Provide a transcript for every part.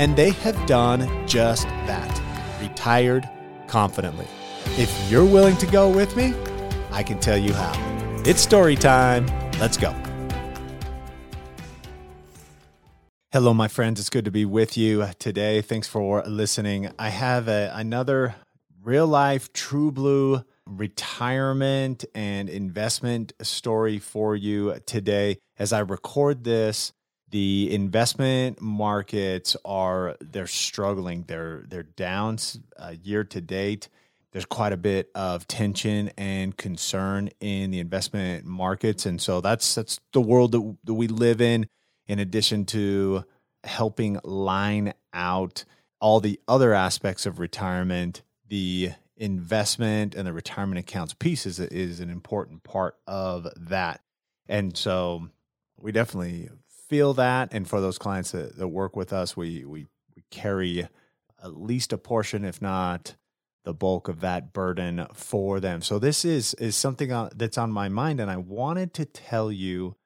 And they have done just that retired confidently. If you're willing to go with me, I can tell you how. It's story time. Let's go. Hello, my friends. It's good to be with you today. Thanks for listening. I have a, another real life, true blue retirement and investment story for you today. As I record this, the investment markets are they're struggling. They're they're down uh, year to date. There's quite a bit of tension and concern in the investment markets, and so that's that's the world that, that we live in. In addition to helping line out all the other aspects of retirement, the investment and the retirement accounts piece is, is an important part of that. And so we definitely feel that. And for those clients that, that work with us, we, we, we carry at least a portion, if not the bulk of that burden for them. So this is is something uh, that's on my mind and I wanted to tell you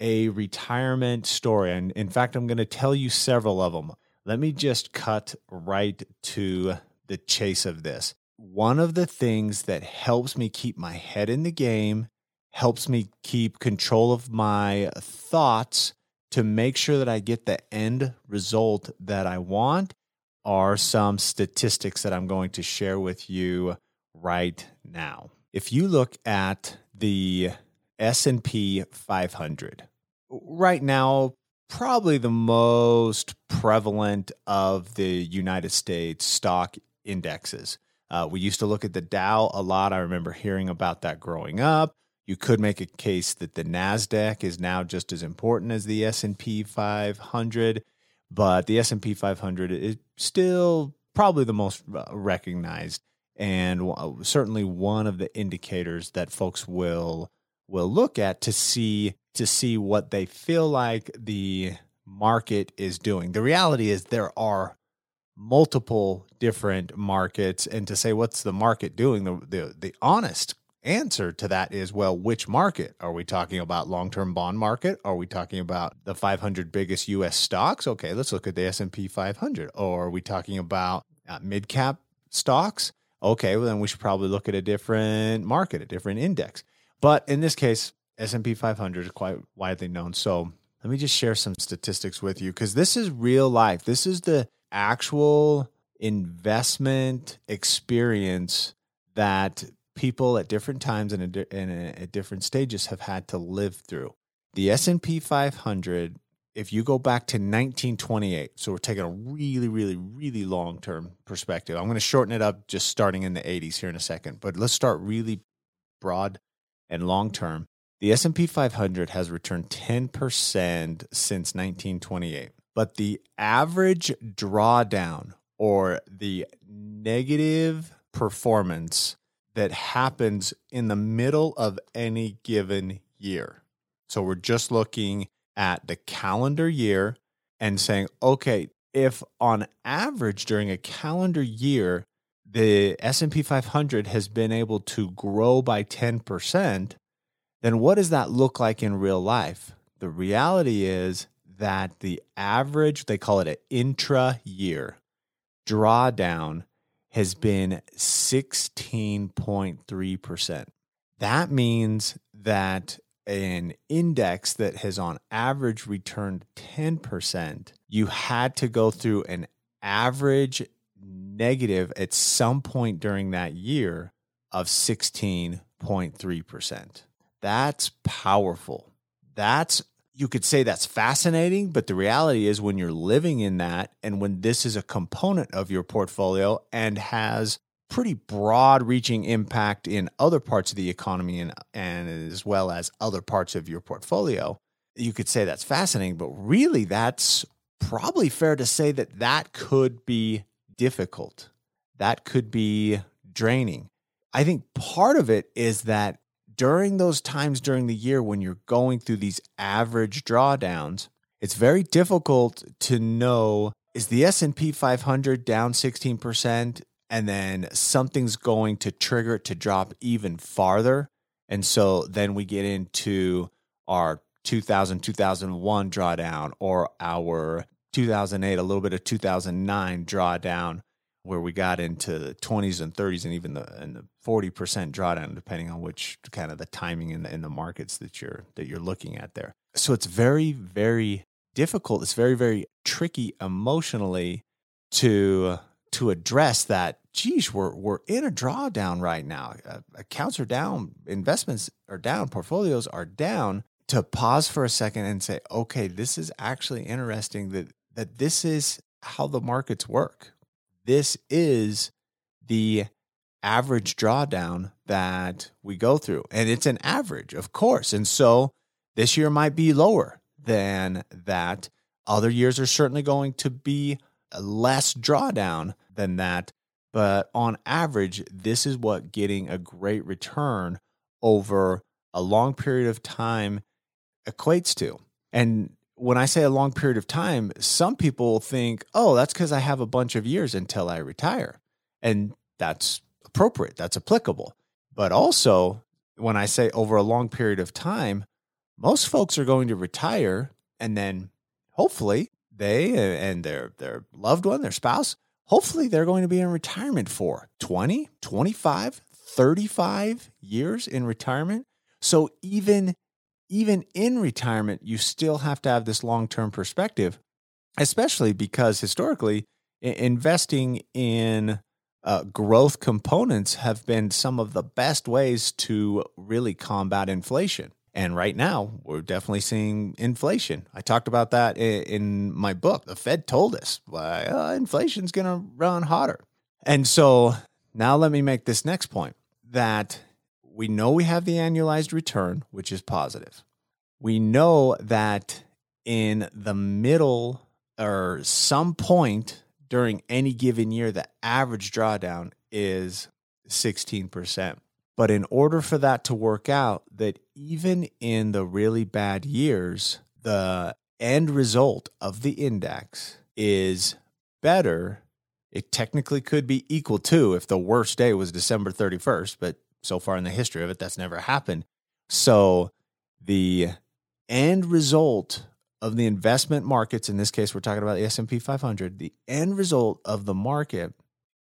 a retirement story and in fact I'm going to tell you several of them. Let me just cut right to the chase of this. One of the things that helps me keep my head in the game, helps me keep control of my thoughts to make sure that I get the end result that I want are some statistics that I'm going to share with you right now. If you look at the S&P 500, right now probably the most prevalent of the United States stock indexes. Uh, we used to look at the Dow a lot. I remember hearing about that growing up. You could make a case that the Nasdaq is now just as important as the S&P 500, but the S&P 500 is still probably the most uh, recognized and certainly one of the indicators that folks will will look at to see to see what they feel like the market is doing. The reality is there are multiple different markets and to say what's the market doing the the, the honest answer to that is well which market? Are we talking about long-term bond market? Are we talking about the 500 biggest US stocks? Okay let's look at the S&P 500 or are we talking about uh, mid-cap stocks? Okay well then we should probably look at a different market a different index. But in this case S&P 500 is quite widely known. So let me just share some statistics with you cuz this is real life. This is the actual investment experience that people at different times and at different stages have had to live through. The S&P 500 if you go back to 1928, so we're taking a really, really, really long term perspective. I'm going to shorten it up just starting in the 80s here in a second, but let's start really broad and long term. The S&P 500 has returned 10% since 1928, but the average drawdown or the negative performance that happens in the middle of any given year. So we're just looking at the calendar year and saying, okay, if on average during a calendar year the S&P 500 has been able to grow by 10%, then what does that look like in real life? The reality is that the average, they call it an intra year drawdown has been 16.3%. That means that an index that has on average returned 10%, you had to go through an average negative at some point during that year of 16.3%. That's powerful. That's you could say that's fascinating, but the reality is when you're living in that and when this is a component of your portfolio and has pretty broad reaching impact in other parts of the economy and, and as well as other parts of your portfolio, you could say that's fascinating, but really that's probably fair to say that that could be difficult. That could be draining. I think part of it is that during those times during the year when you're going through these average drawdowns, it's very difficult to know is the S&P 500 down 16% and then something's going to trigger it to drop even farther. And so then we get into our 2000 2001 drawdown or our 2008 a little bit of 2009 drawdown where we got into the 20s and 30s and even the and the 40% drawdown depending on which kind of the timing in the, in the markets that you're that you're looking at there. So it's very very difficult. It's very very tricky emotionally to to address that geez we're we're in a drawdown right now. Uh, accounts are down, investments are down, portfolios are down. To pause for a second and say, okay, this is actually interesting that that this is how the markets work this is the average drawdown that we go through. And it's an average, of course. And so this year might be lower than that. Other years are certainly going to be less drawdown than that. But on average, this is what getting a great return over a long period of time equates to. And when I say a long period of time, some people think, oh, that's because I have a bunch of years until I retire. And that's appropriate, that's applicable. But also, when I say over a long period of time, most folks are going to retire and then hopefully they and their their loved one, their spouse, hopefully they're going to be in retirement for 20, 25, 35 years in retirement. So even even in retirement, you still have to have this long term perspective, especially because historically, investing in uh, growth components have been some of the best ways to really combat inflation. And right now, we're definitely seeing inflation. I talked about that in my book. The Fed told us uh, inflation's going to run hotter. And so now let me make this next point that we know we have the annualized return, which is positive. We know that in the middle or some point during any given year, the average drawdown is 16%. But in order for that to work out, that even in the really bad years, the end result of the index is better. It technically could be equal to if the worst day was December 31st, but so far in the history of it, that's never happened. So the end result of the investment markets, in this case, we're talking about the S&P 500, the end result of the market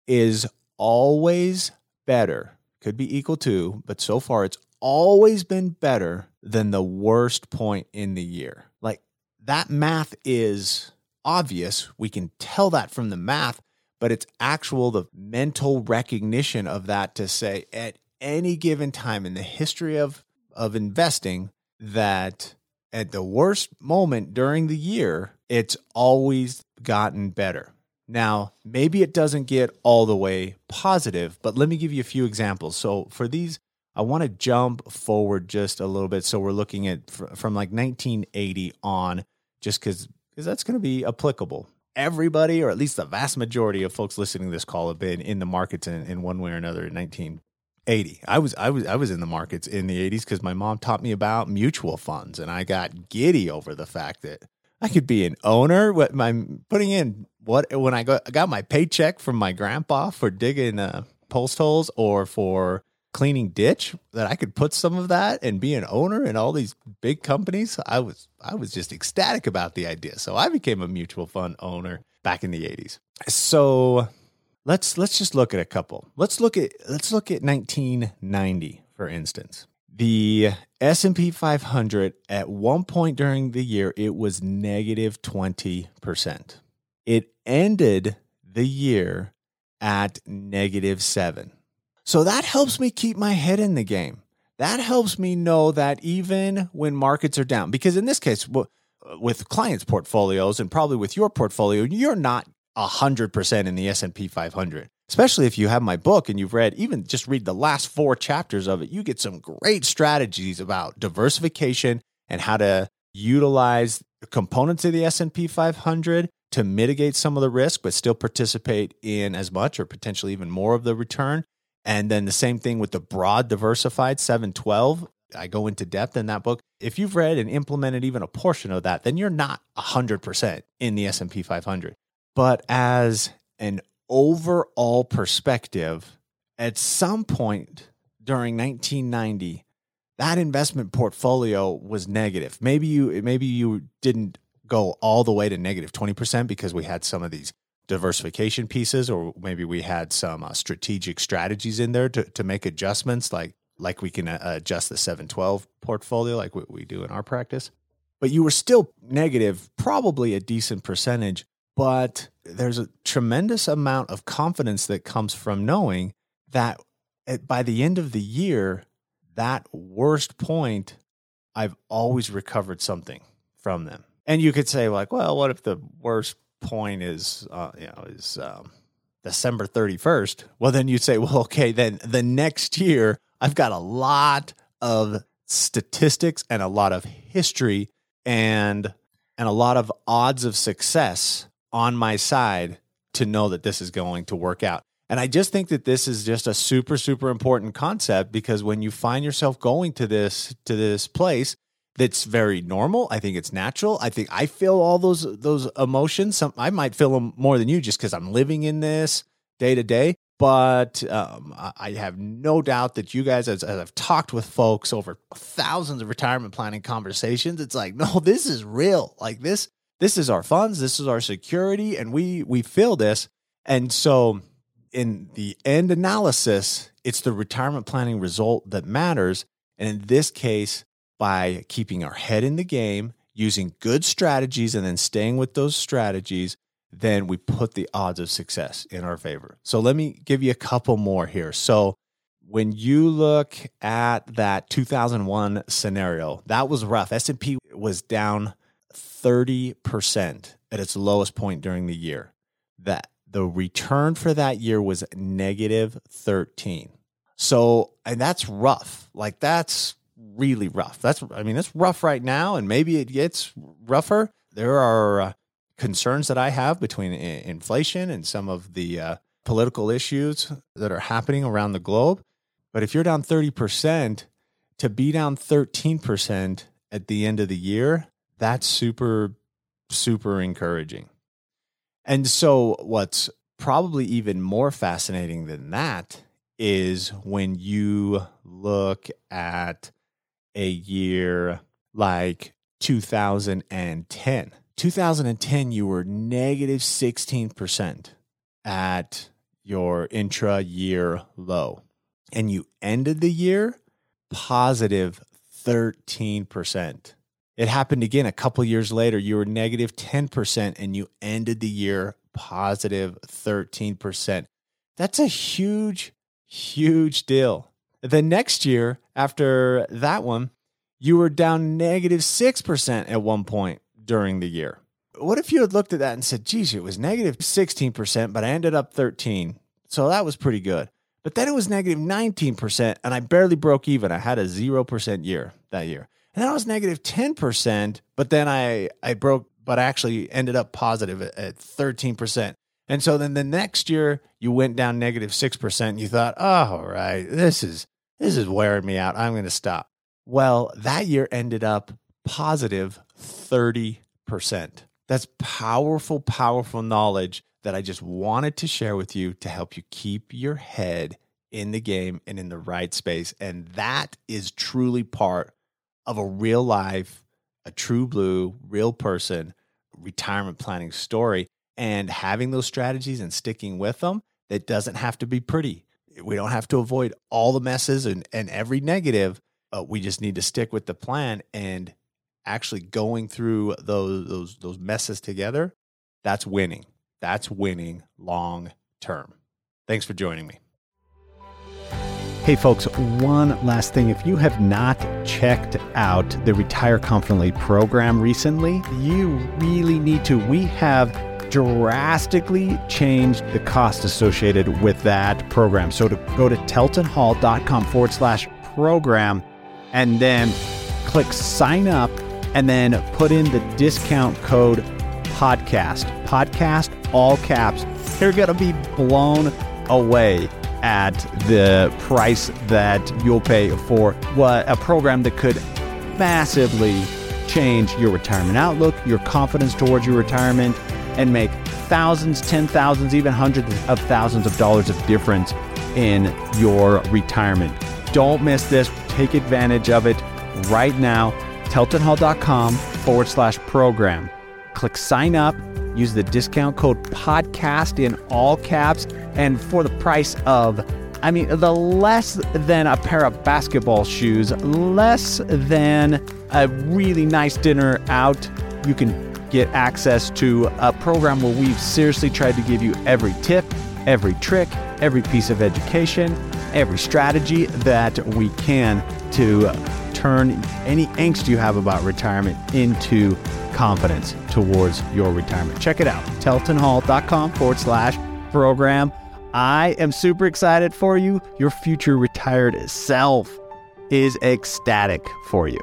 is always better, could be equal to, but so far it's always been better than the worst point in the year. Like that math is obvious. We can tell that from the math, but it's actual the mental recognition of that to say at any given time in the history of of investing that at the worst moment during the year, it's always gotten better. Now, maybe it doesn't get all the way positive, but let me give you a few examples. So, for these, I want to jump forward just a little bit. So, we're looking at from like 1980 on, just because because that's going to be applicable. Everybody, or at least the vast majority of folks listening to this call, have been in the markets in, in one way or another in 19 80. I was I was I was in the markets in the 80s cuz my mom taught me about mutual funds and I got giddy over the fact that I could be an owner what my putting in what when I got, got my paycheck from my grandpa for digging uh, post holes or for cleaning ditch that I could put some of that and be an owner in all these big companies. I was I was just ecstatic about the idea. So I became a mutual fund owner back in the 80s. So let's let's just look at a couple. Let's look at let's look at 1990 for instance. The S&P 500 at one point during the year it was negative 20%. It ended the year at negative 7. So that helps me keep my head in the game. That helps me know that even when markets are down because in this case with clients portfolios and probably with your portfolio you're not 100% in the S&P 500. Especially if you have my book and you've read even just read the last 4 chapters of it, you get some great strategies about diversification and how to utilize components of the S&P 500 to mitigate some of the risk but still participate in as much or potentially even more of the return. And then the same thing with the broad diversified 712. I go into depth in that book. If you've read and implemented even a portion of that, then you're not 100% in the S&P 500. But as an overall perspective, at some point during 1990, that investment portfolio was negative. Maybe you maybe you didn't go all the way to negative 20% because we had some of these diversification pieces or maybe we had some uh, strategic strategies in there to, to make adjustments like like we can uh, adjust the 712 portfolio like we do in our practice but you were still negative probably a decent percentage but there's a tremendous amount of confidence that comes from knowing that by the end of the year that worst point, I've always recovered something from them. And you could say like, well, what if the worst point is, uh, you know, is um, December 31st? Well, then you'd say, well, okay, then the next year I've got a lot of statistics and a lot of history and and a lot of odds of success on my side to know that this is going to work out. And I just think that this is just a super, super important concept because when you find yourself going to this to this place, that's very normal. I think it's natural. I think I feel all those those emotions. Some I might feel them more than you just because I'm living in this day to day. But um, I have no doubt that you guys, as, as I've talked with folks over thousands of retirement planning conversations, it's like, no, this is real. Like this, this is our funds, this is our security, and we we feel this. And so in the end analysis, it's the retirement planning result that matters. And in this case, by keeping our head in the game, using good strategies, and then staying with those strategies, then we put the odds of success in our favor. So let me give you a couple more here. So when you look at that 2001 scenario, that was rough. S&P was down 30% at its lowest point during the year. That the return for that year was negative 13. So, and that's rough. Like that's really rough. That's, I mean, it's rough right now, and maybe it gets rougher. There are uh, concerns that I have between inflation and some of the uh, political issues that are happening around the globe. But if you're down 30%, to be down 13% at the end of the year, that's super, super encouraging. And so, what's probably even more fascinating than that is when you look at a year like 2010. 2010, you were negative 16% at your intra year low, and you ended the year positive 13%. It happened again a couple years later. You were negative 10% and you ended the year positive 13%. That's a huge, huge deal. The next year, after that one, you were down negative 6% at one point during the year. What if you had looked at that and said, geez, it was negative 16%, but I ended up 13. So that was pretty good. But then it was negative 19%, and I barely broke even. I had a 0% year that year. And I was negative 10%, but then I, I broke, but actually ended up positive at, at 13%. And so then the next year you went down negative 6% and you thought, oh, all right, this is, this is wearing me out. I'm going to stop. Well, that year ended up positive 30%. That's powerful, powerful knowledge that I just wanted to share with you to help you keep your head in the game and in the right space. And that is truly part of a real life, a true blue, real person retirement planning story and having those strategies and sticking with them that doesn't have to be pretty. We don't have to avoid all the messes and, and every negative. We just need to stick with the plan and actually going through those those those messes together. That's winning. That's winning long term. Thanks for joining me. Hey, folks, one last thing. If you have not checked out the Retire Confidently program recently, you really need to. We have drastically changed the cost associated with that program. So to go to teltonhall.com forward slash program and then click sign up and then put in the discount code podcast. Podcast, all caps. You're going to be blown away at the price that you'll pay for what a program that could massively change your retirement outlook, your confidence towards your retirement, and make thousands, ten thousands, even hundreds of thousands of dollars of difference in your retirement. Don't miss this. Take advantage of it right now. TeltonHall.com forward slash program. Click sign up. Use the discount code podcast in all caps. And for the price of, I mean, the less than a pair of basketball shoes, less than a really nice dinner out, you can get access to a program where we've seriously tried to give you every tip, every trick, every piece of education, every strategy that we can to turn any angst you have about retirement into confidence towards your retirement. Check it out, teltonhall.com forward slash program. I am super excited for you. Your future retired self is ecstatic for you.